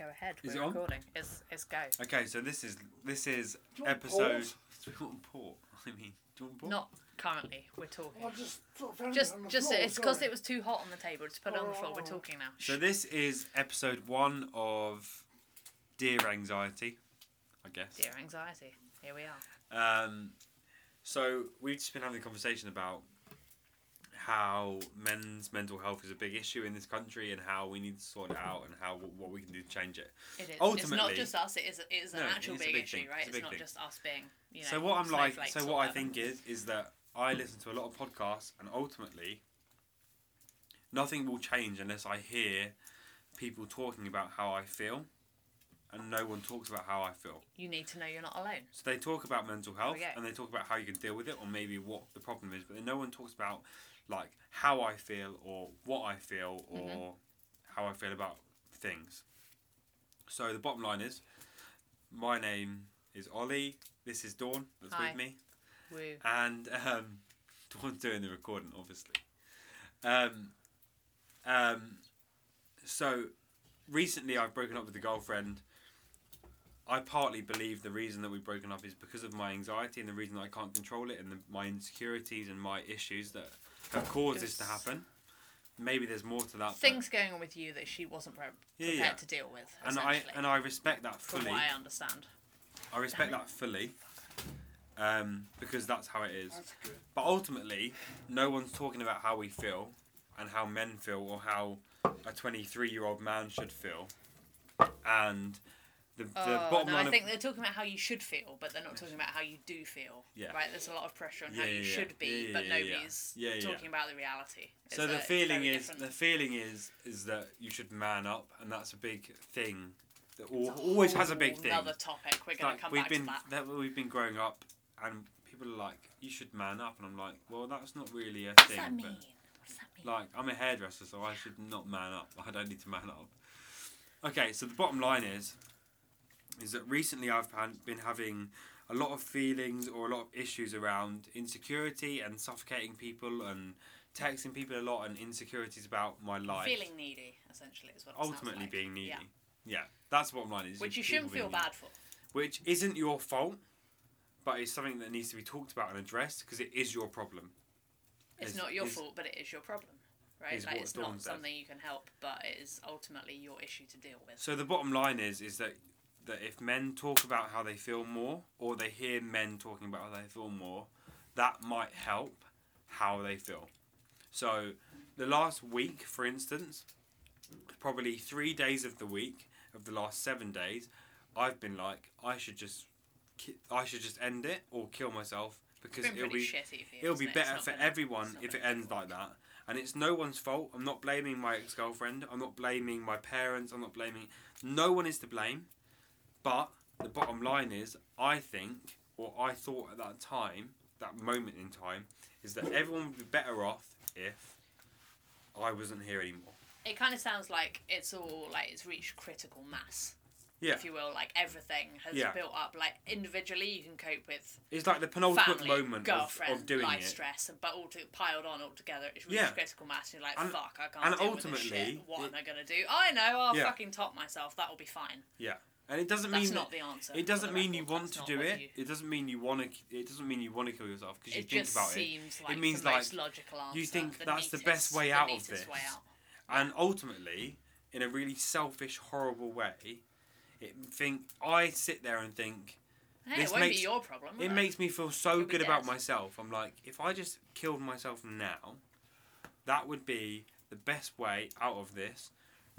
Go ahead. Is We're it on? recording. It's it's go. Okay, so this is this is Do you want episode. pause? Do you want port? I mean, do you want port? Not currently. We're talking. I just sort of found Just it on the just floor, it's because sorry. it was too hot on the table. Just put it on the floor. We're Oh. talking now. So this is episode one of Dear Anxiety, I guess. Dear anxiety. Here we are. Um, so we've just been having a conversation about how men's mental health is a big issue in this country and how we need to sort it out and how what we can do to change it. It is. it's not just us. It is. It is an No, actual it's a big, big issue, thing. right? It's It's, not thing. just us being. You know, so what I'm like, so what I think is, is that I listen to a lot of podcasts, and ultimately, nothing will change unless I hear people talking about how I feel, and no one talks about how I feel. you need to know you're not alone. So they talk about mental health, and they talk about how you can deal with it, or maybe what the problem is, but then no one talks about like how I feel, or what I feel, or Mm-hmm. how I feel about things. So the bottom line is, my name is Ollie. This is Dawn. That's Hi. with me Woo. and um, Dawn's doing the recording, obviously. Um, um, so recently, I've broken up with a girlfriend. I partly believe the reason that we've broken up is because of my anxiety and the reason that I can't control it and the, my insecurities and my issues that have caused this to happen. Maybe there's more to that. but- Things going on with you that she wasn't pre- prepared yeah. to deal with. and I and I respect that fully. from fully. what I understand. I respect that fully. Um, because that's how it is. That's good. But ultimately, no one's talking about how we feel and how men feel or how a 23 year old man should feel. And the, the Oh, bottom no, line I of, think they're talking about how you should feel, but they're not talking about how you do feel. Yeah. Right? There's a lot of pressure on Yeah, how you yeah, should be, but nobody's talking about the reality. It's so the feeling is different. the feeling is is that you should man up and that's a big thing that It's al- a always has a been thing Another topic. We're going like to come we've back been to that. that we've been growing up and people are like you should man up and I'm like well that's not really a What does thing that mean? but What does that mean? Like, I'm a hairdresser, so I should not man up. I don't need to man up. Okay, so the bottom line is, is that recently I've been having a lot of feelings or a lot of issues around insecurity and suffocating people and texting people a lot and insecurities about my life. Feeling needy, essentially, is what Ultimately like. being needy. Yeah. Yeah, that's what mine. Is Which you shouldn't feel needy. bad for. Which isn't your fault, but it's something that needs to be talked about and addressed because it is your problem. It's Is- not your is- fault, but it is your problem. Right? Like, it's Dawn not said. something you can help, but it is ultimately your issue to deal with. So the bottom line is is that that if men talk about how they feel more, or they hear men talking about how they feel more, that might help how they feel. So the last week, for instance, probably three days of the week of the last seven days, I've been like, I should just, ki- I should just end it or kill myself because it'll be shitty. It'll be it? Better for been- everyone if it ends like that. And it's no one's fault. I'm not blaming my ex girlfriend. I'm not blaming my parents. I'm not blaming. No one is to blame. But the bottom line is, I think, or I thought at that time, that moment in time, is that everyone would be better off if I wasn't here anymore. It kind of sounds like it's all like it's reached critical mass, Yeah. if you will. Like everything has Yeah. built up. Like individually, you can cope with It's like the penultimate family, moment of, girlfriend, of doing life it. stress, but all to, piled on all together, it's reached Yeah. critical mass. And you're like, And- fuck, I can't and deal with this ultimately, shit. What it- am I gonna do? I know, I'll Yeah. fucking top myself. That'll be fine. And it doesn't That's mean not the answer. it doesn't the mean you want to do it. you- It doesn't mean you want to. It doesn't mean you want to kill yourself because you think about it. seems like means the most like logical answer. you think the that's the neatest- best way the out of this. Way out. and ultimately in a really selfish horrible way it think i sit there and think Hey, This it won't makes- be your problem. will it makes me feel so You'll good about myself i'm like if i just killed myself now that would be the best way out of this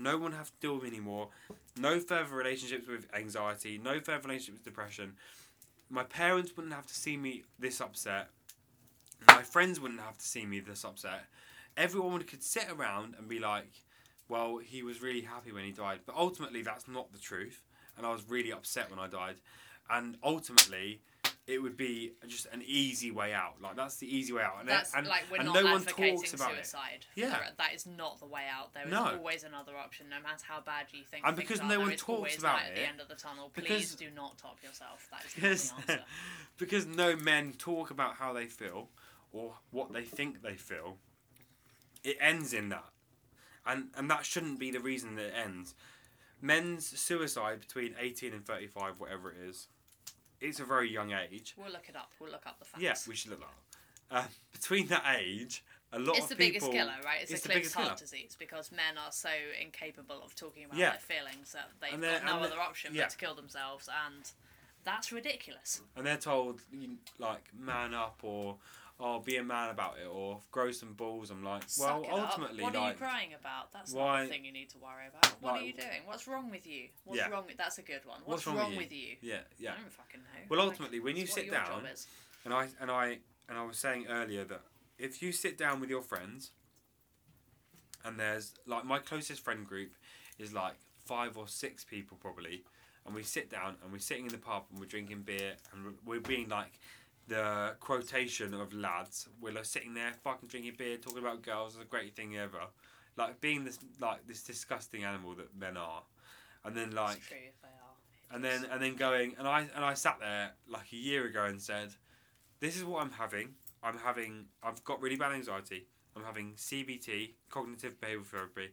no one have to deal with me anymore. No further relationships with anxiety. No further relationships with depression. My parents wouldn't have to see me this upset. My friends wouldn't have to see me this upset. Everyone could sit around and be like well he was really happy when he died. But ultimately that's not the truth. And i was really upset when i died. And ultimately it would be just an easy way out like that's the easy way out and, That's and, like we're and not no one advocating talks about it suicide. Yeah. That is not the way out. There is No. always another option, no matter how bad you think. And because are, no one talks about light at the end of the tunnel. Please because- do not top yourself. That is because not the answer. because no men talk about how they feel or what they think they feel it ends in that and and that shouldn't be the reason that it ends men's suicide between 18 and 35, whatever it is, it's a very young age. We'll look it up. We'll look up the facts. Yeah, we should look up. Uh, between that age, a lot of it's the people. biggest killer, right? It's, it's the biggest heart killer. disease because men are so incapable of talking about Yeah. their feelings that they've got no other option yeah. but to kill themselves, and that's ridiculous. and they're told like man up or oh be a man about it or grow some balls i'm like well Suck it up. ultimately what are you crying about? That's not why- the thing you need to worry about. What like- are you doing? What's wrong with you? What's Yeah. wrong with? That's a good one. What's What's, wrong wrong, with with you? yeah yeah I don't fucking know. Well, Like, ultimately, when you sit down- and i and i and i was saying earlier that if you sit down with your friends and there's like my closest friend group is like five or six people probably and we sit down and we're sitting in the pub and we're drinking beer and we're- we're being like the quotation of lads we're like sitting there fucking drinking beer talking about girls is the great thing ever like being this like this disgusting animal that men are and then like true if they are. and then and then going and I and I sat there like a year ago and said, "This is what I'm having. I'm having. I've got really bad anxiety. I'm having CBT, cognitive behavioral therapy.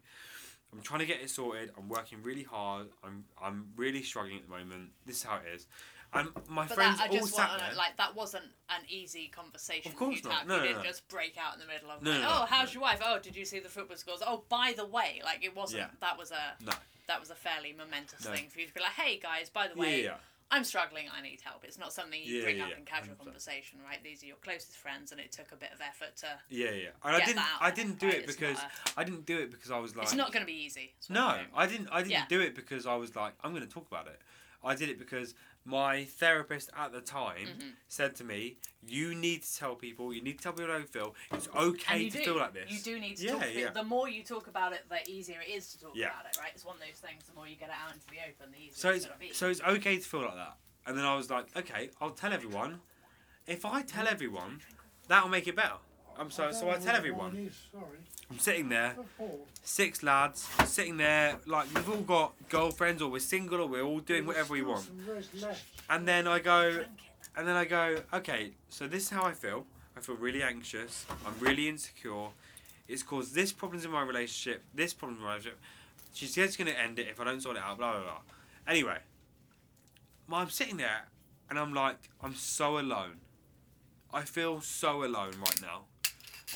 I'm trying to get it sorted. I'm working really hard. I'm I'm really struggling at the moment. This is how it is." And my But friends that, I all just sat want there. like that wasn't an easy conversation. Of course not. Have. No, you no, didn't no. just break out in the middle of No, like, no, oh, how's your wife? Oh, did you see the football scores? Oh, by the way, like it wasn't. Yeah. That was a No. that was a fairly momentous thing for you to be like, hey guys, by the way, yeah, I'm struggling. I need help. It's not something you Yeah, bring yeah, up in casual 100%. conversation, right? These are your closest friends, and it took a bit of effort to. yeah, yeah. And I didn't. I didn't do right? it because I didn't do it because I was like. it's not going to be easy. No. I didn't. I didn't do it because I was like, I'm going to talk about it. I did it because my therapist at the time Mhm. said to me, "You need to tell people. You need to tell people how you feel. It's okay to do. feel like this." You do need to Yeah, talk. yeah. The more you talk about it, the easier it is to talk Yeah. about it, right? It's one of those things. The more you get it out into the open, the easier So it's it's going to be. so it's okay to feel like that. And then I was like, okay, I'll tell everyone. If I tell everyone, that'll make it better. I'm so so I tell everyone. Sorry. I'm sitting there, six lads, sitting there, like we've all got girlfriends or we're single or we're all doing whatever we want. And then I go, And then I go, okay, so this is how I feel. I feel really anxious. I'm really insecure. It's caused this problems in my relationship, this problem in my relationship. She's just going to end it if I don't sort it out, blah, blah, blah. Anyway, I'm sitting there and I'm like, I'm so alone. I feel so alone right now.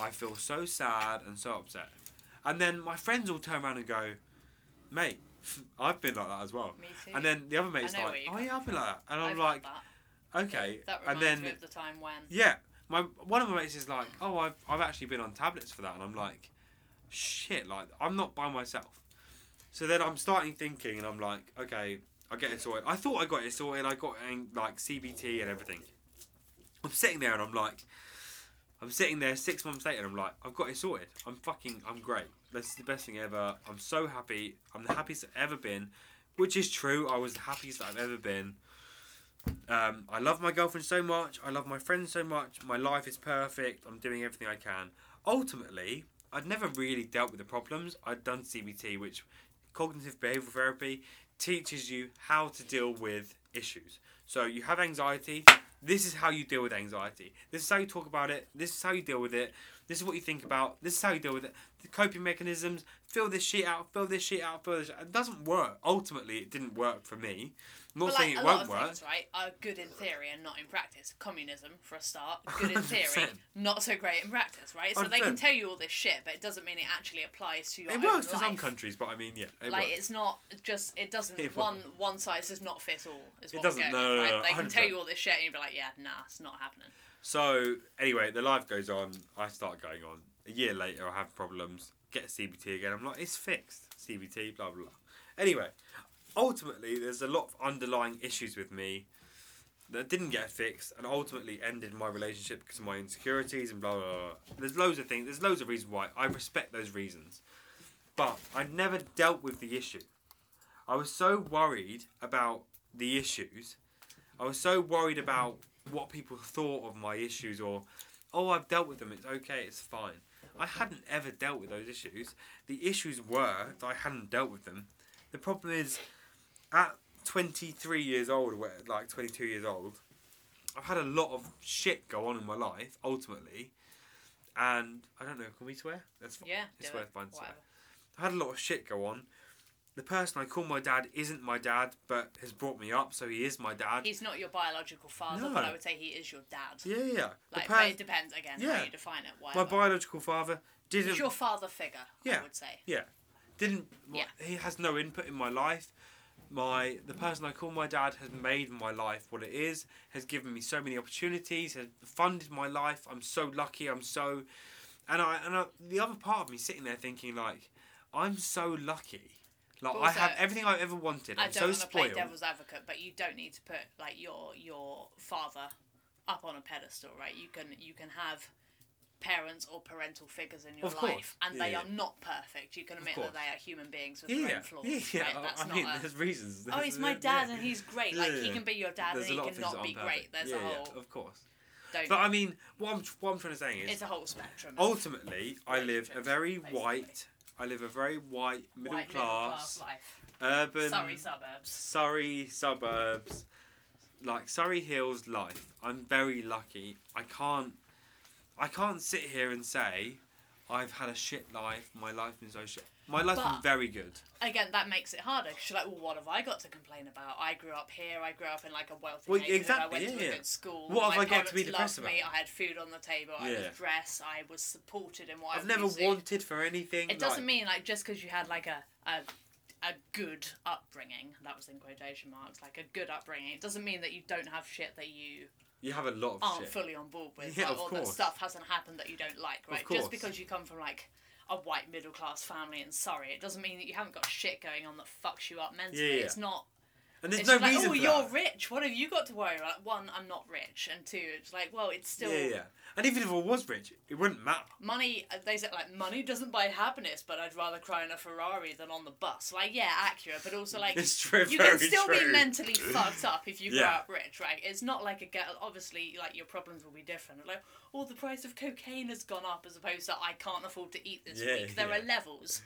I feel so sad and so upset. And then my friends all turn around and go, mate, I've been like that as well. Me too. And then the other mate's like, oh yeah, I've been like that. And I'm I've like, that. okay. That and reminds then me of the time when. yeah, my one of my mates is like, "Oh, I've I've actually been on tablets for that," and I'm like, "Shit!" Like I'm not by myself. So then I'm starting thinking, and I'm like, "Okay, I get it sorted." I thought I got it sorted. I got um, like CBT and everything. I'm sitting there, and I'm like, I'm sitting there six months later, and I'm like, I've got it sorted. I'm fucking, I'm great. This is the best thing ever. I'm so happy. I'm the happiest I've ever been, which is true. I was the happiest I've ever been. Um, I love my girlfriend so much. I love my friends so much. My life is perfect. I'm doing everything I can. Ultimately, I'd never really dealt with the problems. I'd done CBT, which cognitive behavioral therapy teaches you how to deal with issues. So you have anxiety. This is how you deal with anxiety. This is how you talk about it. This is how you deal with it. This is what you think about. This is how you deal with it. The coping mechanisms. Fill this shit out. Fill this shit out. Fill this. Shit. It doesn't work. Ultimately, it didn't work for me. I'm not But saying like, it a lot won't of work. things, right, are good in theory and not in practice. Communism, for a start, good in theory, 100%. not so great in practice, right? So they 100%. can tell you all this shit, but it doesn't mean it actually applies to your It works for life. some countries, but I mean, yeah, it like works. it's not just it doesn't It one works. one size does not fit all. Is It what doesn't, I'm no, going no, with, no, right? They can 100%. tell you all this shit, and you'd be like, yeah, nah, it's not happening. So anyway, the life goes on. I start going on. A year later, I have problems. Get CBT again. I'm like, it's fixed. CBT, blah blah blah. Anyway, ultimately, there's a lot of underlying issues with me that didn't get fixed, and ultimately ended my relationship because of my insecurities and blah blah blah. There's loads of things. There's loads of reasons why. I respect those reasons, but I never dealt with the issue. I was so worried about the issues. I was so worried about what people thought of my issues or oh I've dealt with them, it's okay, it's fine. I hadn't ever dealt with those issues. The issues were that I hadn't dealt with them. The problem is at 23 years old, like 22 years old, I've had a lot of shit go on in my life, ultimately. And I don't know, can we swear? That's fine. Yeah, It's worth it, swear. I had a lot of shit go on, the person I call my dad isn't my dad, but has brought me up, so he is my dad. He's not your biological father, No. but I would say he is your dad. yeah, yeah. yeah. Like, the but per- it depends again Yeah. how you define it. my biological father didn't He's your father figure. Yeah. I would say. Yeah. didn't Yeah. he has no input in my life my the person i call my dad has made my life what it is has given me so many opportunities has funded my life. I'm so lucky i'm so and i and I, the other part of me sitting there thinking like i'm so lucky. Like i have everything i've ever wanted. I i'm don't so want to play devil's advocate, but you don't need to put like your your father up on a pedestal, right? You can you can have parents or parental figures in your Of course. life, and Yeah, they yeah. are not perfect. You can admit that they are human beings with yeah their own flaws. yeah, yeah. right? I- That's I, not mean a, there's reasons oh, he's There's- my yeah. dad and he's great. Like he can be your dad there's and he lot of can not be great. There's a yeah, whole. of course Don't. but i mean what i'm what i'm trying to say is it's a whole spectrum. ultimately I live a very basically. white I live a very white middle white class, life. urban Surrey suburbs. Surrey suburbs like Surrey Hills life. I'm very lucky. I can't I can't sit here and say I've had a shit life. My life's been so shit. My life's been very good. Again, that makes it harder because you're like, well, what have I got to complain about? I grew up here. I grew up in like a wealthy Well, neighborhood. exactly, I went yeah, to a yeah. good school. What have My I got to be parents depressed loved Me. about? I had food on the table. I Yeah. was dressed. I was supported in what I've I never wanted for anything. It doesn't like, mean like just because you had like a, a a good upbringing. That was in quotation marks. Like a good upbringing. It doesn't mean that you don't have shit that you you have a lot of aren't shit. fully on board with, Yeah, like, of or that stuff hasn't happened that you don't like, right? Just because you come from like a white middle class family in Surrey, it doesn't mean that you haven't got shit going on that fucks you up mentally. Yeah, yeah. It's not. And there's it's no like, reason oh, you're that. rich. What have you got to worry about? One, I'm not rich, and two, it's like, well, it's still Yeah, yeah. And even if I was rich, it wouldn't matter. money. uh, They said like money doesn't buy happiness, but I'd rather cry in a Ferrari than on the bus. Like, yeah, accurate, but also like It's true. you can still be mentally fucked up if you grow Yeah. up rich, right? It's not like a girl, Obviously, like your problems will be different. Like, oh, the price of cocaine has gone up, as opposed to I can't afford to eat this Yeah, week. There yeah. are levels,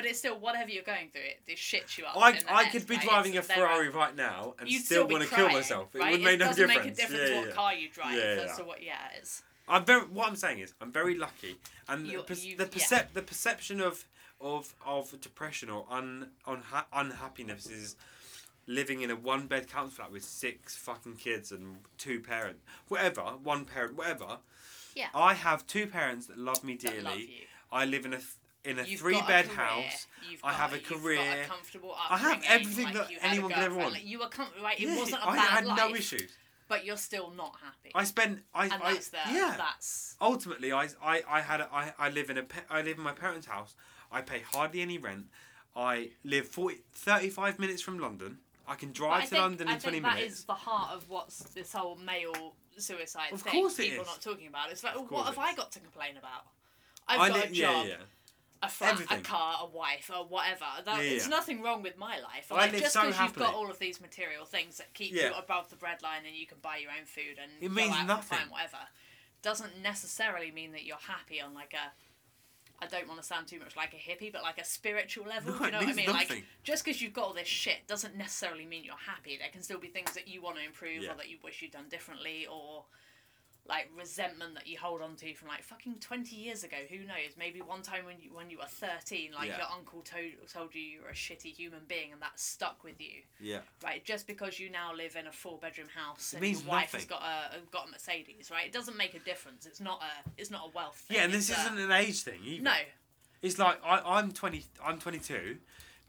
but it's still whatever you're going through. It, it shits you up. I, I could be right? driving a Ferrari right now and You'd still be want to kill myself. It right? would make no doesn't difference. make a difference yeah, what yeah. car you drive. Yeah, yeah. what. Yeah, it's. I'm very. What I'm saying is, I'm very lucky, and the, perce- you- the, percep- the perception of of of depression or un, unha- unhappiness is living in a one bed council flat with six fucking kids and two parents, whatever, one parent, whatever. Yeah. I have two parents that love me dearly. love you. I live in a in a You've three a bed house. You've I got, have a career. a comfortable I have everything like, that you had a anyone could ever want. Like, you were com- right. It Yeah, wasn't a I bad I had life, no issues. but you're still not happy. I spend. I. and I that's the yeah. that's ultimately I, I, I had a, I, I live in a pe- I live in my parents' house. I pay hardly any rent. I live 40, 35 minutes from London. I can drive I to think, London I in twenty think that minutes. is the heart of what's this whole male suicide Of thing. course it people is. not talking about. It's like, well, what have it I got to complain about? I've I got li- a job, yeah, yeah. A flat, Everything. a car, a wife, or whatever. That, Yeah, There's nothing wrong with my life. I Like, live just so because you've got all of these material things that keep Yeah. you above the breadline and you can buy your own food and It means nothing. and whatever, doesn't necessarily mean that you're happy on like a. I don't want to sound too much like a hippie, but like a spiritual level. No, you know what I mean? nothing. Like just because you've got all this shit doesn't necessarily mean you're happy. There can still be things that you want to improve Yeah. or that you wish you'd done differently or like resentment that you hold on to from like fucking 20 years ago who knows maybe one time when you when you were 13 like Yeah. your uncle told, told you you were a shitty human being and that stuck with you Yeah. right just because you now live in a four bedroom house and your wife has got a got a mercedes right it doesn't make a difference it's not a it's not a wealth thing. Yeah, and this it's isn't an age thing either. no It's like I, I'm twenty. I'm twenty two,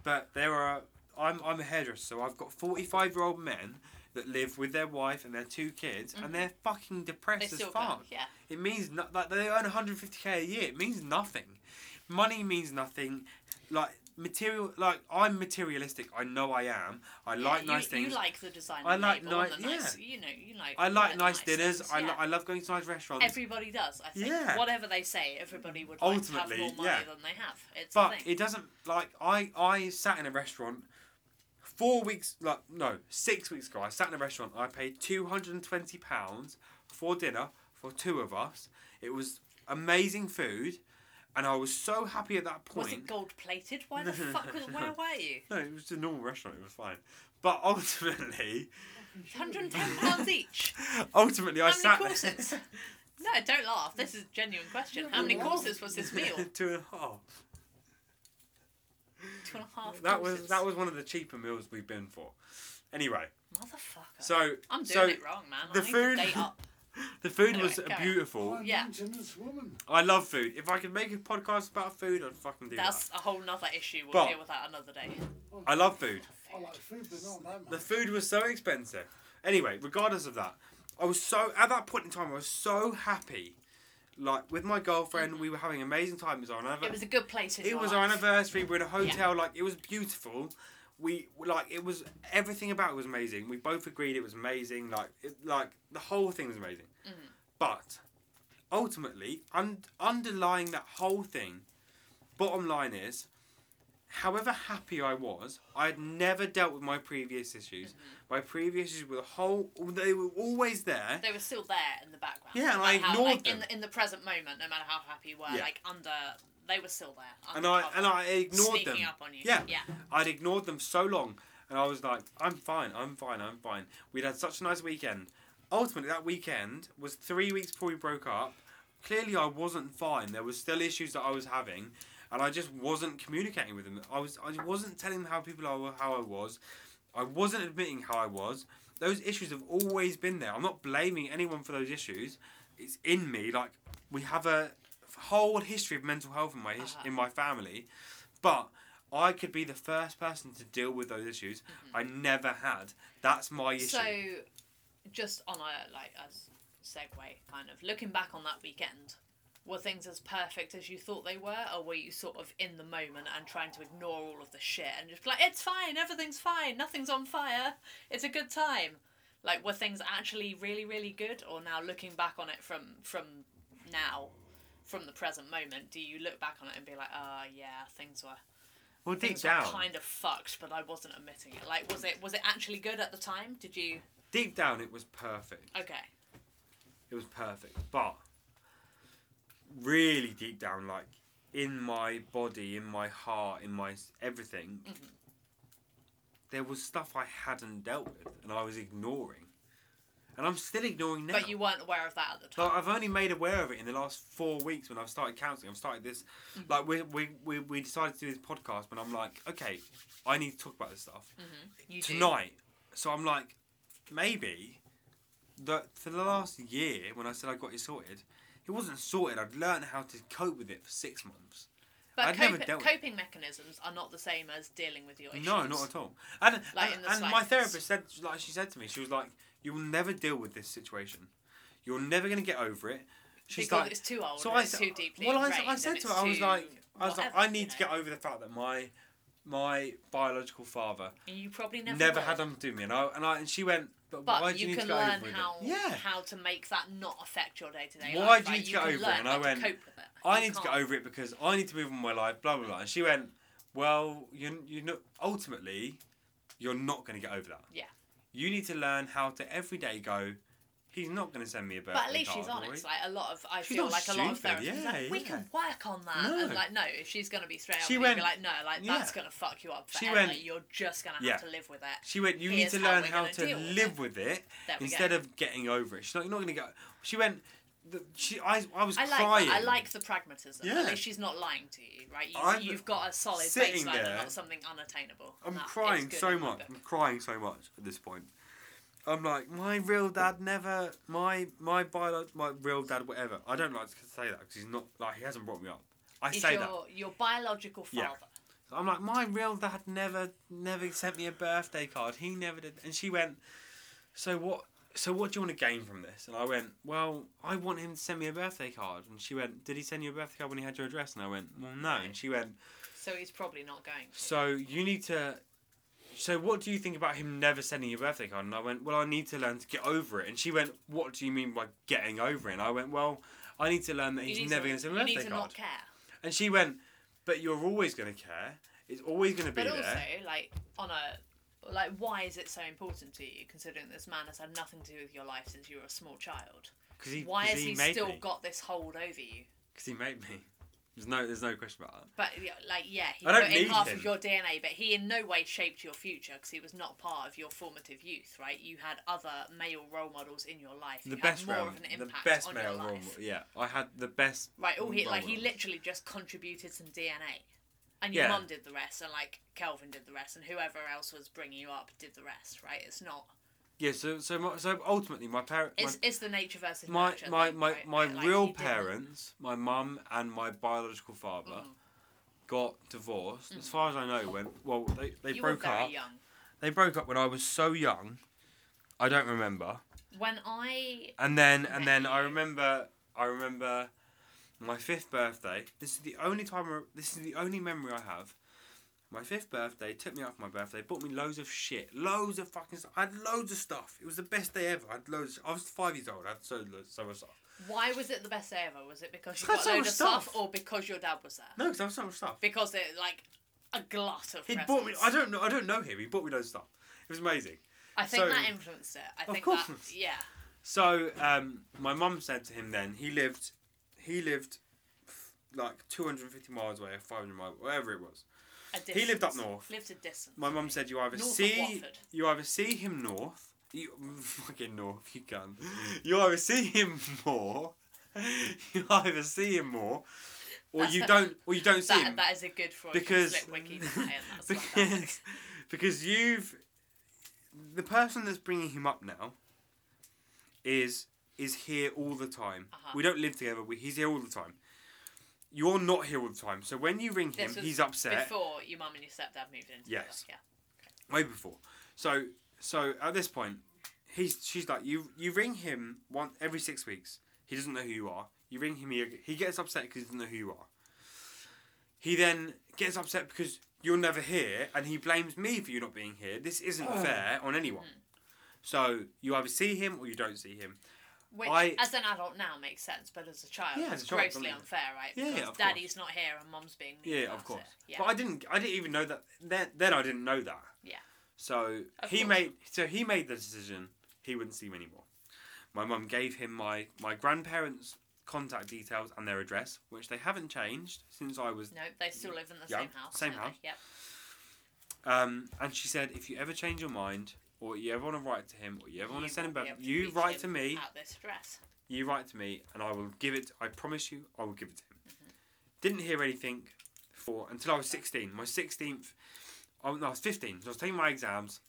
but there are. I'm I'm a hairdresser, so I've got forty five year old men that live with their wife and their two kids, Mhm. and they're fucking they depressed as fuck. go yeah It means no, like they earn 150k a year. It means nothing. Money means nothing. Like material, like I'm materialistic. I know I am. I like you, nice you things. like the design I like ni- the nice, yeah. you know you like I like the nice dinners. things, I, yeah. lo- I love going to nice restaurants. Everybody does, I think. Yeah. Whatever they say, everybody would like to have more money yeah. than they have. It's but it doesn't like I I sat in a restaurant four weeks like no six weeks ago. I sat in a restaurant. I paid two hundred and twenty pounds for dinner for two of us. It was amazing food, and I was so happy at that point. was it gold plated? Why the fuck was where were you? No, it was a normal restaurant. It was fine. But ultimately, Hundred and ten pounds each. ultimately, I How sat. courses? No, don't laugh. This is a genuine question. How many courses was this meal? Two and a half. Two and a half. That was that was one of the cheaper meals we've been for. Anyway, Motherfucker. so I'm doing so it wrong, man. the I need food- date up. the food Anyway, was carry beautiful. I'm Yeah. maintenance woman. I love food. If I could make a podcast about food, I'd fucking do That's that. That's a whole nother issue. We'll But- deal with that another day. I love food. I like food, but not that The food was so expensive. Anyway, regardless of that, I was so at that point in time I was so happy. Like with my girlfriend, we were having amazing time. It was our It was a good place It was life. our anniversary. We were in a hotel. Like it was beautiful. We like it was everything about it was amazing. We both agreed it was amazing. Like it, like the whole thing was amazing. Mhm. But ultimately, un- underlying that whole thing, bottom line is, however happy I was, I had never dealt with my previous issues. Mm-hmm. My previous issues were the whole. They were always there. They were still there in the background. Yeah, and I matter how, ignored like, In them. the, in the present moment, no matter how happy you were, Yeah. like under, they were still there. And I and I ignored sneaking them. up on you. Yeah. yeah. I'd ignored them so long, and I was like, I'm fine, I'm fine, I'm fine. We'd had such a nice weekend. Ultimately, that weekend was three weeks before we broke up. Clearly, I wasn't fine. There were still issues that I was having, and I just wasn't communicating with them. I was, I wasn't telling them how people are how I was. I wasn't admitting how I was. Those issues have always been there. I'm not blaming anyone for those issues. It's in me. Like we have a whole history of mental health in my his- in my family, but I could be the first person to deal with those issues. Mm-hmm. I never had. That's my issue. So, just on a like as segue, kind of looking back on that weekend, were things as perfect as you thought they were, or were you sort of in the moment and trying to ignore all of the shit and just be like, it's fine, everything's fine, nothing's on fire, it's a good time. Like, were things actually really, really good, or now looking back on it from from now, from the present moment, do you look back on it and be like, oh yeah, things were well, deep things down, were kind of fucked, but I wasn't admitting it. Like, was it was it actually good at the time? Did you? deep down, it was perfect. Okay. It was perfect, but really deep down, like in my body, in my heart, in my everything, Mhm. there was stuff I hadn't dealt with, and I was ignoring, and I'm still ignoring now. But you weren't aware of that at the time. I've only made aware of it in the last four weeks when I've started counselling. I've started this, Mm-hmm. like we, we, we, we decided to do this podcast, but I'm like, okay, I need to talk about this stuff do. tonight. So I'm like, maybe that for the last year when I said I got it sorted, it wasn't sorted. I'd learned how to cope with it for six months. But I'd never cope- dealt with it. coping mechanisms are not the same as dealing with your issues. No, not at all. And Like, and, the and my therapist said, like she said to me, she was like, "You will never deal with this situation. You're never gonna get over it." She's because like, it's too old. so I it's too deeply well, I, I said to her, I was like, I was like, whatever, I you need to know. get over the fact that my my biological father And you probably never. never will. had them do me, and I and, I, and she went, but, But why do you, you need can to get learn over it? how Yeah, how to make that not affect your day to day Why life. do you need to get over it? And I to went, cope with it. I You need to get over it because I need to move on with my life. Blah blah blah. And she went, well, you you know, ultimately, you're not going to get over that. Yeah. You need to learn how to every day go. He's not going to send me a birthday But at least she's card, or honest. Like a lot of, I She's feel not like a lot of stupid, therapists, is like, yeah, we yeah. can work on that. No. And like, no, if she's gonna be straight up, She went- be like, no, like yeah. that's gonna fuck you up She forever. went- You're just gonna have Yeah. to live with it. She went. You Here's need to how learn we're how gonna to deal with live it." with it There we instead go. of getting over it. She's not. You're not going to go. She went. The, she. I. I was I like crying. that. I like the pragmatism. Yeah. At least she's not lying to you, right? You, you've got a solid sitting baseline there, and not something unattainable. I'm That is crying good so in my much. book. I'm crying so much at this point. I'm like, my real dad never, my my bio, my real dad, whatever. I don't like to say that because he's not like he hasn't brought me up. I Is say your, that. your biological Yeah. father. So I'm like, my real dad never never sent me a birthday card. He never did. And she went, so what? So what do you want to gain from this? And I went, well, I want him to send me a birthday card. And she went, did he send you a birthday card when he had your address? And I went, well, no. And she went, So he's probably not going. To. so you need to. So what do you think about him never sending you a birthday card? And I went, well, I need to learn to get over it. And she went, what do you mean by getting over it? And I went, well, I need to learn that he's never going to send me you a need birthday to card. not care. And she went, but you're always going to care. It's always going to be But there. also, like on a like, why is it so important to you? Considering this man has had nothing to do with your life since you were a small child. Cause he, why has he, made still me. got this hold over you? Because he made me. There's no, there's no question about that. But like, yeah, he I don't put in half him. of your DNA, but he in no way shaped your future because he was not part of your formative youth, right? You had other male role models in your life. The who best had more role, of an the best on male your role. model. Yeah, I had the best. Right, all he role like he literally just contributed some DNA. and your Yeah. mum did the rest, and like Kelvin did the rest, and whoever else was bringing you up did the rest, right? It's not. Yeah, so so my, so ultimately, my parents, It's it's the nature versus my nurture. my thing, my, right? my Like, real you didn't- parents, my mum and my biological father, Mm. got divorced. As far as I know, when well they they You were broke very up. young. They broke up when I was so young. I don't remember. When I And then and then I remember I remember my fifth birthday. This is the only time I- this is the only memory I have. My fifth birthday took me out for my birthday, bought me loads of shit, loads of fucking stuff. I had loads of stuff. It was the best day ever. I had loads. I was five years old. I had so so much stuff. why was it the best day ever? Was it because you Had got so loads much of stuff, stuff. or because your dad was there? No, because I had so much stuff. Because it like a glut of He bought me. I don't know. I don't know him. He bought me loads of stuff. It was amazing. I think so- that influenced it. I Of think course. that yeah. So um, my mum said to him then he lived, he lived, like two hundred and fifty miles away, five hundred miles, whatever it was. A He lived up north. Lived a distance. My mum said you either North see you either see him north, you fucking north, you can. You either see him more, you either see him more, or you don't, or you don't see That, him that is a good Freudian because wiki to put in. That's because because you've the person that's bringing him up now is is here all the time. Uh-huh. We don't live together. We, he's here all the time. You're not here all the time. So when you ring him, This was he's upset. Before your mum and your stepdad moved in. together, Yes. Yeah. way before. So so at this point, he's she's like you you ring him one every six weeks. He doesn't know who you are. You ring him, he, he gets upset because he doesn't know who you are. He then gets upset because you're never here, and he blames me for you not being here. This isn't Oh. fair on anyone. Mm. So you either see him or you don't see him. Which, I- as an adult now, makes sense, but as a child, Yeah, it's a child, grossly unfair, right? Yeah, Because of daddy's not here and mum's being Yeah, of course. It. Yeah. But I didn't. I didn't even know that. Then, then I didn't know that. Yeah. So Of he course. made. So he made the decision. He wouldn't see me anymore. My mum gave him my my grandparents' contact details and their address, which they haven't changed since I was. no, they still live in the Yeah, same house. same don't they? house. Yep. Um, and she said, if you ever change your mind, or you ever want to write to him, or you ever want to send him back, you write to me. At this address. You write to me, and I will give it. I promise you, I will give it to him. Mm-hmm. Didn't hear anything for until I was sixteen. My sixteenth. Oh no, I was fifteen. So I was taking my exams.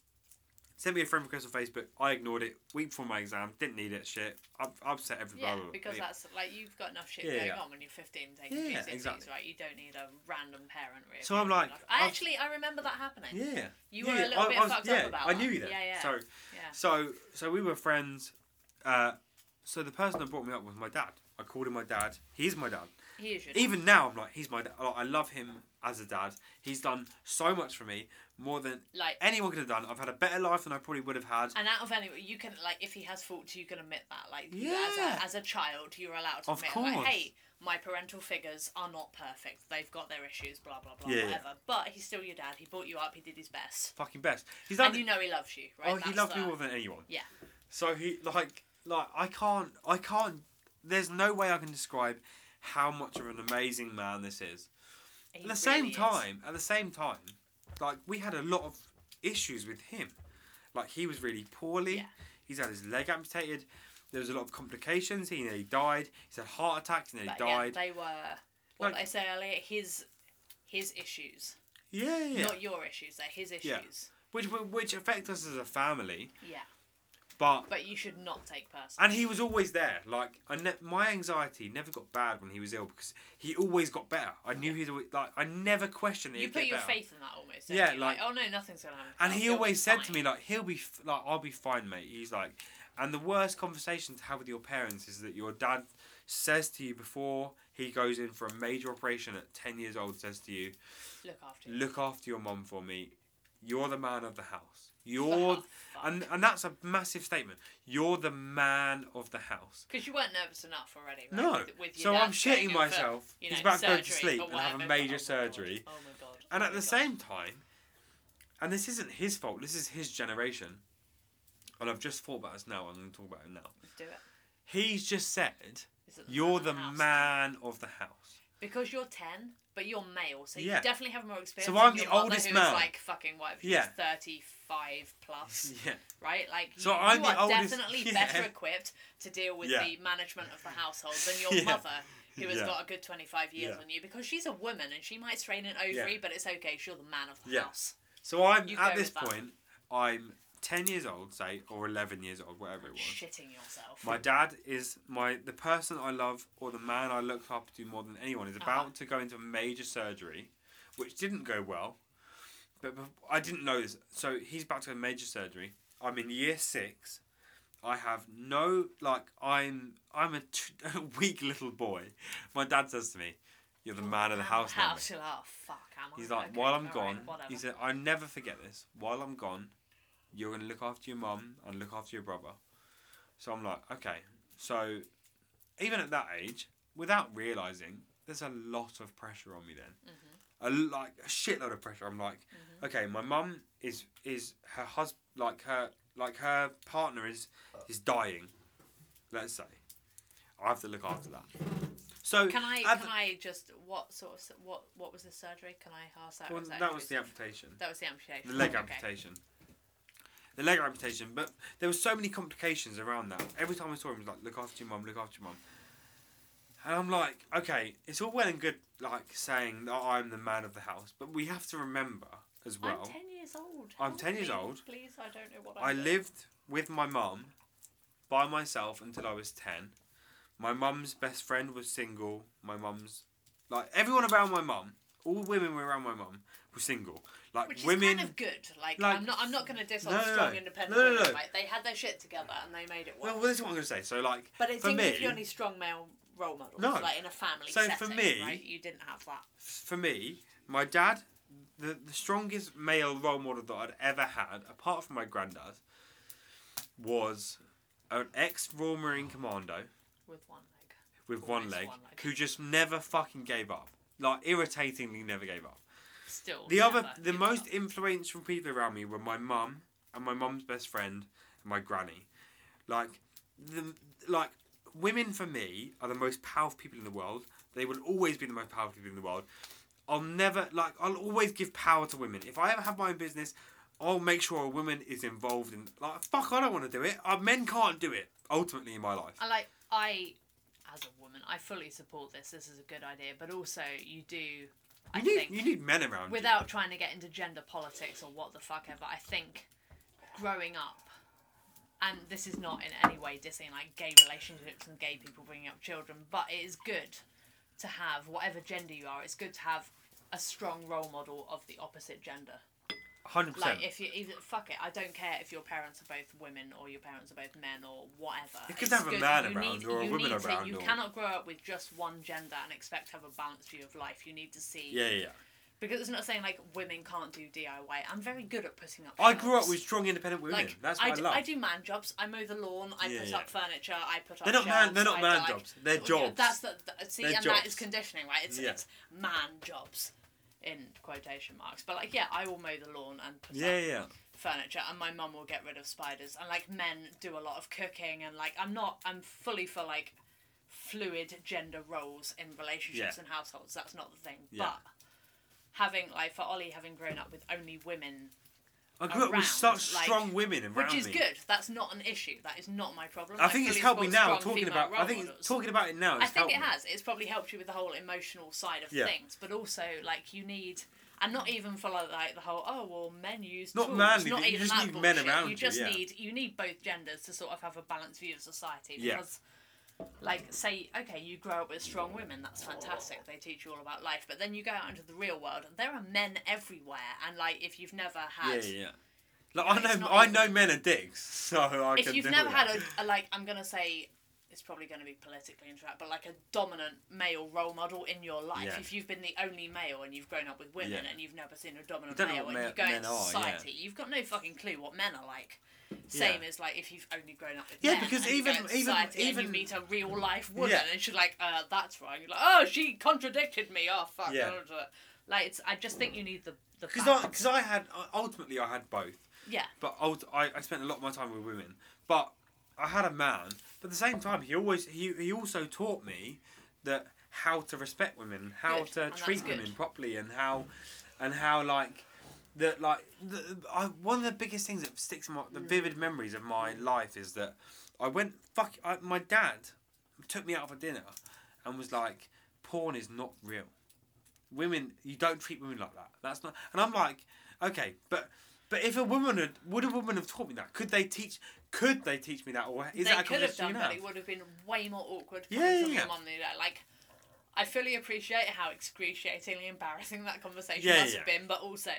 Sent me a friend request on Facebook. I ignored it. Week before my exam, didn't need it. Shit, up, upset everybody. Yeah, because that's like you've got enough shit Yeah, going yeah. on when you're 15 taking Yeah, GCSEs, exactly. right? You don't need a random parent. Really So I'm like, I actually I remember that happening. Yeah. You were a little I, bit I was, fucked yeah, up about that. I knew that. Yeah, yeah. So Yeah. So so we were friends. Uh, so the person that brought me up was my dad. I called him my dad. He's my dad. He is your Even now, I'm like, he's my dad. Like, I love him as a dad. He's done so much for me, more than like anyone could have done. I've had a better life than I probably would have had. And out of any, you can like if he has faults, you can admit that. Like Yeah. as a as a child, you're allowed to Of admit like, course. hey, my parental figures are not perfect. They've got their issues, blah blah blah, Yeah, yeah. whatever. But he's still your dad. He brought you up. He did his best, Fucking best. He's done. and you know he loves you, right? oh, he loves the- me more than anyone. Yeah. So he like like I can't I can't. There's no way I can describe how much of an amazing man this is. he At the same is. time, at the same time, like we had a lot of issues with him. Like he was really poorly. Yeah. He's had his leg amputated. There was a lot of complications. He nearly died. He's had heart attacks. And he nearly But yeah, died. they were what Like- I say earlier. His his issues, Yeah, yeah. not your issues. They're his issues. Yeah. issues. Which which affect us as a family. Yeah. But But you should not take personally. and he was always there. Like I ne- my anxiety never got bad when he was ill because he always got better. I knew he'd always, like I never questioned that you put your faith in that almost. don't Yeah, you? like- oh no, nothing's gonna happen. And he always said to fine. me like he'll be f- like I'll be fine, mate. He's like, and the worst conversation to have with your parents is that your dad says to you before he goes in for a major operation at ten years old says to you, look after you. look after your mum for me. You're the man of the house. You're and and that's a massive statement. You're the man of the house. Because you weren't nervous enough already, right? No. With, with So I'm shitting in for, myself. you He's know, about to go to sleep and have a major Oh my God. surgery. Oh my god. And Oh at the God. same time, and this isn't his fault. This is his generation. And I've just thought about this now. I'm going to talk about it now. Let's do it. He's just said, "You're man the man of the house." Because you're ten, but you're male, so Yeah. you definitely have more experience. So than I'm your the mother, oldest who's man. like fucking what? She's Yeah. thirty-five plus, Yeah. right? Like So you, I'm you the are oldest- definitely yeah. better equipped to deal with Yeah. the management of the household than your Yeah. mother, who has Yeah. got a good 25 years Yeah. on you because she's a woman and she might strain an ovary, oh but it's okay. She's the man of the Yeah. house. So I'm You at this with that. point. I'm ten years old, say, or eleven years old, whatever it was. Shitting yourself. My dad is my the person I love or the man I look up to more than anyone is about Uh-huh. to go into major surgery, which didn't go well. But I didn't know this. So he's about to go major surgery. I'm in year six. I have no like I'm I'm a, t- a weak little boy. My dad says to me, "You're the man of the house now." House. Oh, fuck, am I? He's like, Okay, while I'm gone, whatever. he said, I never forget this. While I'm gone, you're gonna look after your mum and look after your brother. So I'm like, okay. So even at that age, without realizing, there's a lot of pressure on me then. Mm-hmm. A like a shitload of pressure. I'm like, okay, my mum is is her husband, like her like her partner is is dying. Let's say, I have to look after that. So Can I? Can the- I just what sort of what what was the surgery? Can I ask that? well, is that was the amputation. That was the amputation. The leg Okay. amputation. The leg amputation, but there were so many complications around that. Every time I saw him, he was like, "Look after your mum, look after your mum," and I'm like, "Okay, it's all well and good, like saying that I'm the man of the house, but we have to remember as well. I'm ten years old. I'm Help 10 years me, old. Please, I don't know what I I'm doing. lived with my mum by myself until I was ten. My mum's best friend was single. My mum's like everyone around my mum, all women were around my mum single. Like Which is women. kind of good. Like, like- I'm not. I'm not going to diss No, on no, strong, no. independent No, no, women. no. Like, they had their shit together and they made it work. well, this is what I'm gonna say. So like, but it's for me- only strong male role models, No. like in a family So setting, for me- right? You didn't have that. for me, my dad, the, the strongest male role model that I'd ever had, apart from my granddad, was an ex Royal Marine Commando With one leg. with one leg, one leg. who just never fucking gave up. Like, irritatingly never gave up. Still. The other, the most up. influential people around me were my mum and my mum's best friend and my granny. Like, the like women for me are the most powerful people in the world. They will always be the most powerful people in the world. I'll never like. I'll always give power to women. If I ever have my own business, I'll make sure a woman is involved in. Like, fuck, I don't want to do it. Uh, men can't do it. Ultimately, in my life. I like I, as a woman, I fully support this. This is a good idea, but also you do. I You need, think you need men around. you. without trying to get into gender politics or what the fuck ever, I think growing up, and this is not in any way dissing like gay relationships and gay people bringing up children, but it is good to have whatever gender you are. It's good to have a strong role model of the opposite gender. Hundred percent. Like if you even fuck it, I don't care if your parents are both women or your parents are both men or whatever. You to have a man you around need- or a woman to- around you or- cannot grow up with just one gender and expect to have a balanced view of life. You need to see Yeah, yeah. because it's not saying like women can't do DIY. I'm very good at putting up. I grew up with strong, independent women. like That's what I, I, d- love. I do man jobs. I mow the lawn. I Yeah, put yeah. up furniture. I put up. They're not man. They're not I man jobs. They're jobs. That's the, the see, They're and that jobs. is conditioning, right? It's Yeah. it's man jobs, in quotation marks. But like, yeah, I will mow the lawn and put yeah, up yeah, furniture and my mum will get rid of spiders and like men do a lot of cooking and like i'm not i'm fully for like fluid gender roles in relationships Yeah. and households that's not the thing Yeah. but having like for ollie having grown up with only women I grew up with such like- strong women around me. which is me. good that's not an issue that is not my problem I think it's helped me now talking about. I think models. talking about it now. I think it me. has. It's probably helped you with the whole emotional side of Yeah. things, but also like you need, and not even for like, like the whole oh well men use Not tools. manly, not but you even just need men bullshit. around You you, just yeah. need you need both genders to sort of have a balanced view of society Yeah. Like, say, okay, you grow up with strong women, that's fantastic. They teach you all about life. But then you go out into the real world, and there are men everywhere. And, like, if you've never had yeah. yeah. Like know, I know, I even- know men are dicks, so I if you've never had a, a like i'm gonna say it's probably going to be politically incorrect but like a dominant male role model in your life Yeah. if you've been the only male and you've grown up with women Yeah. and you've never seen a dominant You don't know male and ma- you go into are, yeah. society you've got no fucking clue what men are like same Yeah. as like if you've only grown up with Yeah, because and you go even- even- even- you meet a real life woman Yeah. and she's like uh that's right. you're like oh she contradicted me oh fuck Yeah. like it's i just think you need the the Because I, because I had ultimately I had both, yeah but I, I spent a lot of my time with women. But I had a man, but at the same time he always he he also taught me that how to respect women, how Good, to and treat women properly, and how and how like that like the, I, one of the biggest things that sticks in my the Mm. vivid memories of my life is that I went fuck I, my dad took me out for dinner and was like, porn is not real. Women, you don't treat women like that. That's not. And I'm like, okay, but but if a woman had, would a woman have taught me that? Could they teach? Could they teach me that? Or is they that a could have done, but it would have been way more awkward Yeah, yeah, yeah. than that. Like, I fully appreciate how excruciatingly embarrassing that conversation Yeah, must yeah. have been, but also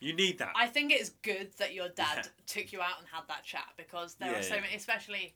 You need that. I think it's good that your dad Yeah. took you out and had that chat because there are so many, especially.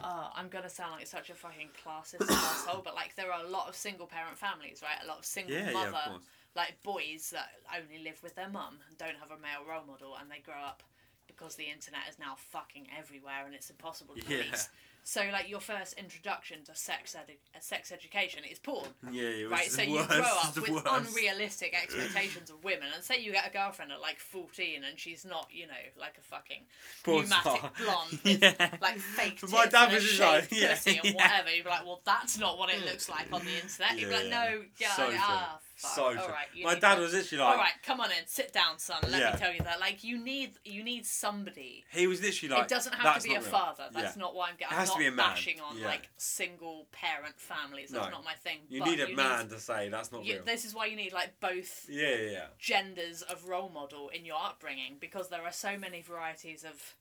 Oh, I'm gonna sound like such a fucking classist asshole, but like there are a lot of single parent families, right? A lot of single mother, of like boys that only live with their mum and don't have a male role model, and they grow up because the internet is now fucking everywhere and it's impossible to Yeah. police. So like your first introduction to sex edu- uh, sex education is porn, Yeah, yeah. right? So the you grow up with worst. unrealistic expectations of women, and say you get a girlfriend at like fourteen and she's not, you know, like a fucking Porn pneumatic star. blonde with Yeah. like fake tits my dad and was like, yeah, and whatever. You'd be like, well, that's not what it looks like on the internet. You'd be like, no, yeah, So like, ah. So all true. right. My dad to- was literally like, all right, come on in, sit down, son. Let Yeah. me tell you that. Like, you need, you need somebody. he was literally like, it doesn't have "That's to be a real." father. That's Yeah. not what I'm getting. It I'm has to not be a man. bashing on Yeah. like single parent families. That's No. not my thing. You need a you man to say that's not you- real. this is why you need like both Yeah, yeah, yeah. genders of role model in your upbringing because there are so many varieties of.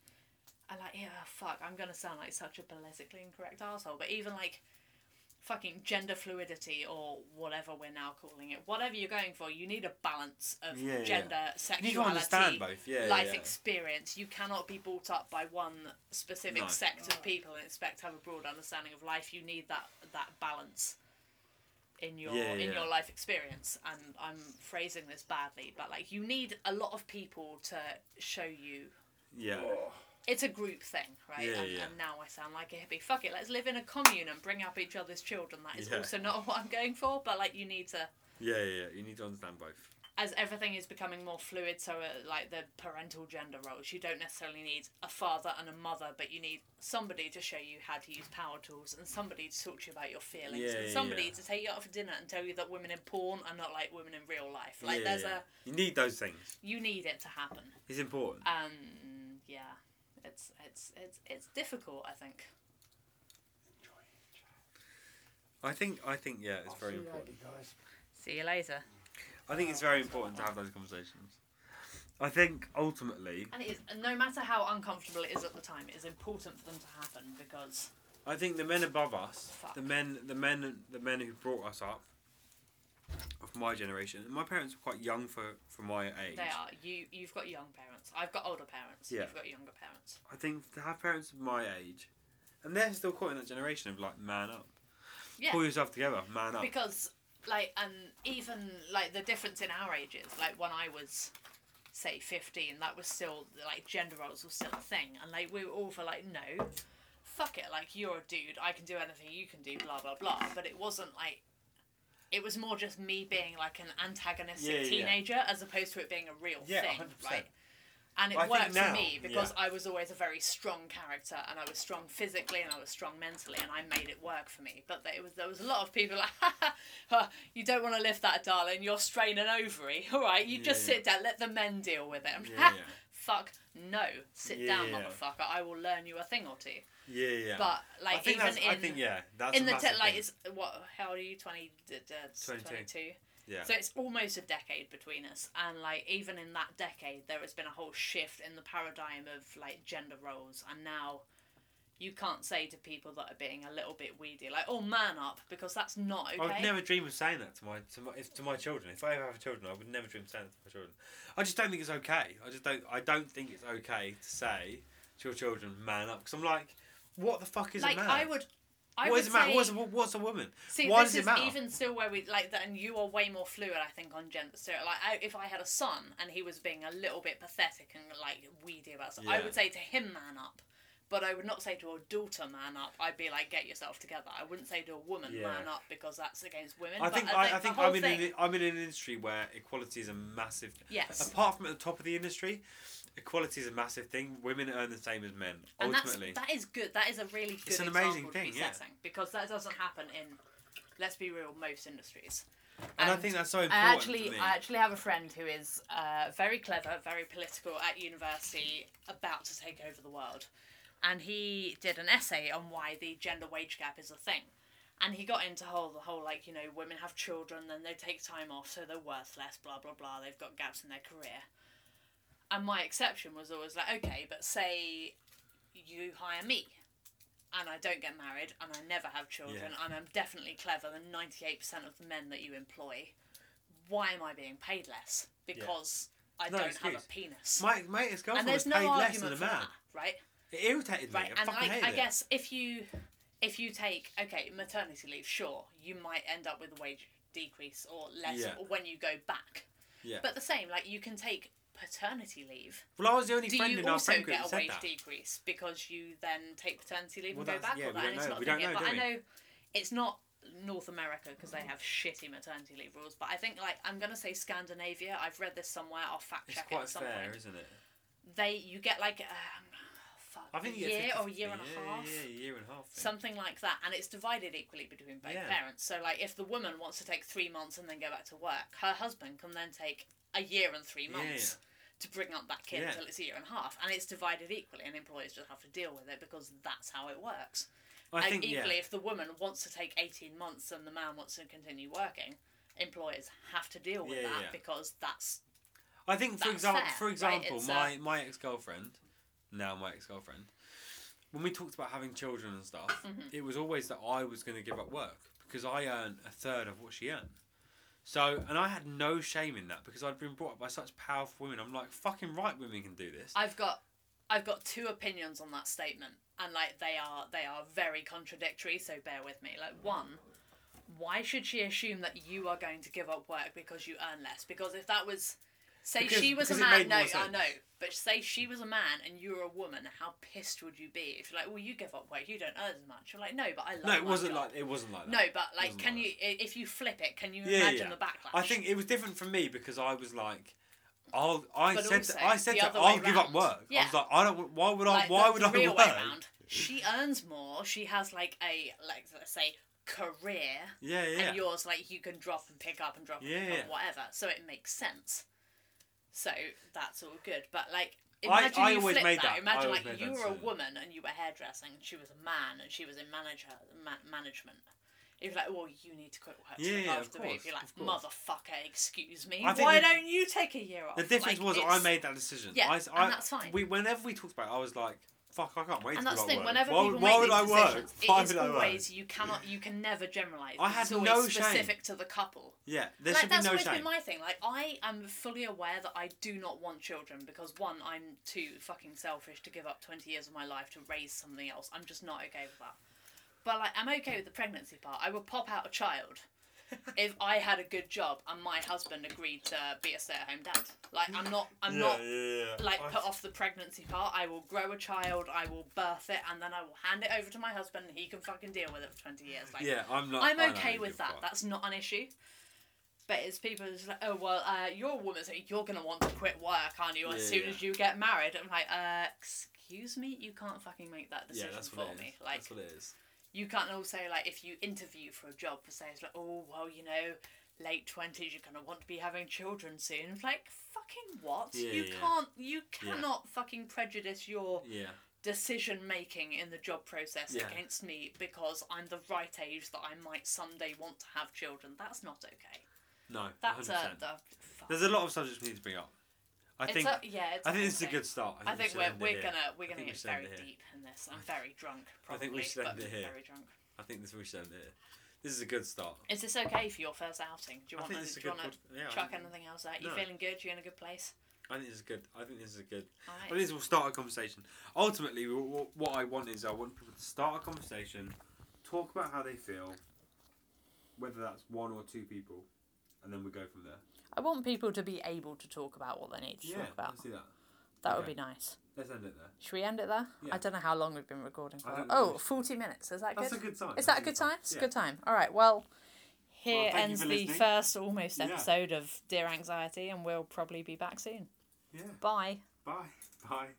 I like yeah fuck I'm gonna sound like such a politically incorrect asshole, but even like fucking gender fluidity or whatever we're now calling it, whatever you're going for, you need a balance of Yeah, yeah. gender, You sexuality, understand both. Yeah, life yeah. experience. You cannot be brought up by one specific No. sect of people and expect to have a broad understanding of life. You need that that balance in your Yeah, in your life experience. And I'm phrasing this badly, but like you need a lot of people to show you. yeah. It's a group thing, right? Yeah, and, yeah. and now I sound like a hippie. Fuck it, let's live in a commune and bring up each other's children. That is Yeah. also not what I'm going for, but like you need to Yeah, yeah, yeah. You need to understand both. as everything is becoming more fluid, so uh, like the parental gender roles, you don't necessarily need a father and a mother, but you need somebody to show you how to use power tools and somebody to talk to you about your feelings Yeah, and yeah, somebody yeah. to take you out for dinner and tell you that women in porn are not like women in real life. Like yeah, there's a You need those things. you need it to happen, It's important. and yeah, it's it's it's it's difficult. I think. I think. I think. Yeah, it's I'll very see you important. later, guys. See you later. I think it's very important to have those conversations. I think ultimately, And it is, no matter how uncomfortable it is at the time, it is important for them to happen because I think the men above us, Fuck. the men, the men, the men who brought us up, of my generation, my parents were quite young for for my age. they are you. You've got young parents. I've got older parents. Yeah. You've got younger parents. I think to have parents of my age, and they're still caught in that generation of like man up, Yeah. pull yourself together, man up. because like and even like the difference in our ages like when i was say 15 that was still like gender roles was still a thing and like we were all for like no fuck it like you're a dude i can do anything you can do blah blah blah but it wasn't like it was more just me being like an antagonistic Yeah, yeah, yeah. teenager as opposed to it being a real Yeah, thing 100%. right and it Well, worked now, for me because yeah. I was always a very strong character and I was strong physically and I was strong mentally and I made it work for me. But there was there was a lot of people like, "Ha, ha, ha, you don't want to lift that, darling. You're straining ovary. All right, you just Yeah. sit down. Let the men deal with it. I'm like, Yeah, yeah. Fuck no. Sit down, Yeah. motherfucker. I will learn you a thing or two. Yeah, yeah. But like even in I think yeah, that's in the te- like it's what how old are you 20 d- d- 22. 22 Yeah. so it's almost a decade between us and like even in that decade there has been a whole shift in the paradigm of like gender roles and now you can't say to people that are being a little bit weedy like oh man up because that's not okay I would never dream of saying that to my to my if, to my children. If I ever have children, I would never dream of saying that to my children. I just don't think it's okay. I just don't. I don't think it's okay to say to your children, "Man up," because I'm like, what the fuck is like a man? I would I What would is a man? say, What's a, what's a woman? See, Why this does it is matter? even still where we like that, and you are way more fluid, I think, on gender. So, like, I, if I had a son and he was being a little bit pathetic and like weedy about stuff, I would say to him, "Man up," but I would not say to a daughter, "Man up." I'd be like, "Get yourself together." I wouldn't say to a woman, Yeah. "Man up," because that's against women. I but think I I, think, I the think whole I'm in thing, an, I'm in an industry where equality is a massive. yes, Apart from at the top of the industry, equality is a massive thing. Women earn the same as men. and that's ultimately, that is good. That is a really good It's an example amazing to thing, be yeah. setting because that doesn't happen in, let's be real, most industries. and I think that's so I actually, to me. I actually have a friend who is uh, very clever, very political at university, about to take over the world, and he did an essay on why the gender wage gap is a thing, And he got into whole the whole like you know women have children, then they take time off, so they're worth less. Blah blah blah. They've got gaps in their career. And my exception was always like, okay, but say you hire me, and I don't get married, and I never have children, Yeah. and I'm definitely clever than ninety eight percent of the men that you employ. Why am I being paid less? Because I No don't excuse. have a penis. My my ex and girlfriend there's was no paid less than a man. that, right? It irritated me. Right, I and fucking I, hated I it. guess if you if you take okay maternity leave, sure, you might end up with a wage decrease or less Yeah. when you go back. Yeah. But the same, like you can take paternity leave. Well, I was the only Do friend you in our also friend group that get that a said wage that. decrease because you then take paternity leave Well, and go that's- back? yeah, or we that? don't and it's know. not We don't know, But do I know it's not North America because they have shitty maternity leave rules. But I think like I'm gonna say Scandinavia. I've read this somewhere. I'll fact It's check it quite at some fair, point. isn't it? They you get like um, fuck, I think a year or a year and a half. Yeah, yeah, year and a half. thing. something like that and it's divided equally between both Yeah. parents so like if the woman wants to take three months and then go back to work her husband can then take a year and three Yeah, months to bring up that kid Yeah. until it's a year and a half and it's divided equally and employers just have to deal with it because that's how it works I and think equally yeah. if the woman wants to take 18 months and the man wants to continue working employers have to deal with Yeah, that yeah. because that's I think for that's example, fair, for right? example, It's, my my ex girlfriend, now my ex girlfriend, when we talked about having children and stuff, Mhm. it was always that I was going to give up work because I earn a third of what she earned. So, and I had no shame in that because I'd been brought up by such powerful women. I'm like, fucking right, women can do this. I've got I've got two opinions on that statement, and like they are they are very contradictory. So bear with me. Like one, why should she assume that you are going to give up work because you earn less? Because if that was, say Because- she was a man, no, I know, but say she was a man and you were a woman, how pissed would you be if you're like, well, you give up work, you don't earn as much. You're like, no, but I love. no, it wasn't job." like it wasn't like that. No, but like, can like you i- if you flip it? Can you Yeah, imagine yeah. the backlash? I think it was different for me because I was like, I'll. I But said, to, I said, to, I'll give up work. I was like, I don't. Why would I? like, why the, would the I real work? way round. She earns more. She has like a like let's say career, Yeah, yeah. and yours like you can drop and pick up and drop and Yeah, pick yeah. up whatever. So it makes sense. So that's all good. But like imagine I you always flip made that. that- Imagine like you were a woman and you were hairdressing, and she was a man and she was in manager ma- management. You're like, well, you need to quit work to Yeah, look after me. If you're like, course, motherfucker, excuse me, why the- don't you take a year off? The difference Like, was I made that decision. Yeah, I, and that's fine. We, whenever we talked about it, I was like, fuck, I can't wait And that's the thing. work. Whenever why, people why make would these I work? decisions, Why it is always you cannot, you can never generalize. I It's had always no shame. specific to the couple. Yeah, there like should be that's no always shame. been my thing. Like I am fully aware that I do not want children because one, I'm too fucking selfish to give up twenty years of my life to raise something else. I'm just not okay with that. But like I'm okay with the pregnancy part. I would pop out a child if I had a good job and my husband agreed to be a stay-at-home dad. Like I'm not, I'm yeah, not yeah, yeah. like I- put off the pregnancy part. I will grow a child, I will birth it, and then I will hand it over to my husband, and he can fucking deal with it for twenty years. Like, Yeah, I'm not. I'm okay with that. fuck. That's not an issue. But it's people just like, oh well, uh, you're a woman, so you're gonna want to quit work, aren't you? As soon as you get married, I'm like, uh, excuse me, you can't fucking make that decision for me. Like, That's what it is. You can't also like if you interview for a job for say it's like oh well you know late twenties you're gonna want to be having children soon It's like fucking what Yeah, you yeah. can't you Yeah. cannot fucking prejudice your Yeah, decision making in the job process Yeah. against me because I'm the right age that I might someday want to have children that's not okay no, that's uh, 100%. a the. There's a lot of subjects we need to bring up. I It's think. a, yeah it's I think this is a good start. I we think should we're, we're gonna we're gonna think we get very deep in this. I'm very drunk, Probably, I think we should end it here. very drunk. I think this we should end it here. This is a good start. Is this okay for your first outing? Do you want to, this do you good. want to pod- yeah, chuck anything else out? You No. feeling good? You're in a good place? I think this is good. I think this is a good. I think this will start a conversation. Ultimately, wh- wh- what I want is I want people to start a conversation, talk about how they feel, whether that's one or two people, and then we go from there. I want people to be able to talk about what they need to yeah, talk about. let's do that. That would be nice. Let's end it there. Should we end it there? Yeah. I don't know how long we've been recording for. Oh, 40 minutes. Is that That's good? That's a good time. Is that a good time? It's a Yeah. good time. All right. Well, here Well, ends the first almost Yeah. episode of Dear Anxiety, and we'll probably be back soon. Yeah. Bye. Bye. Bye.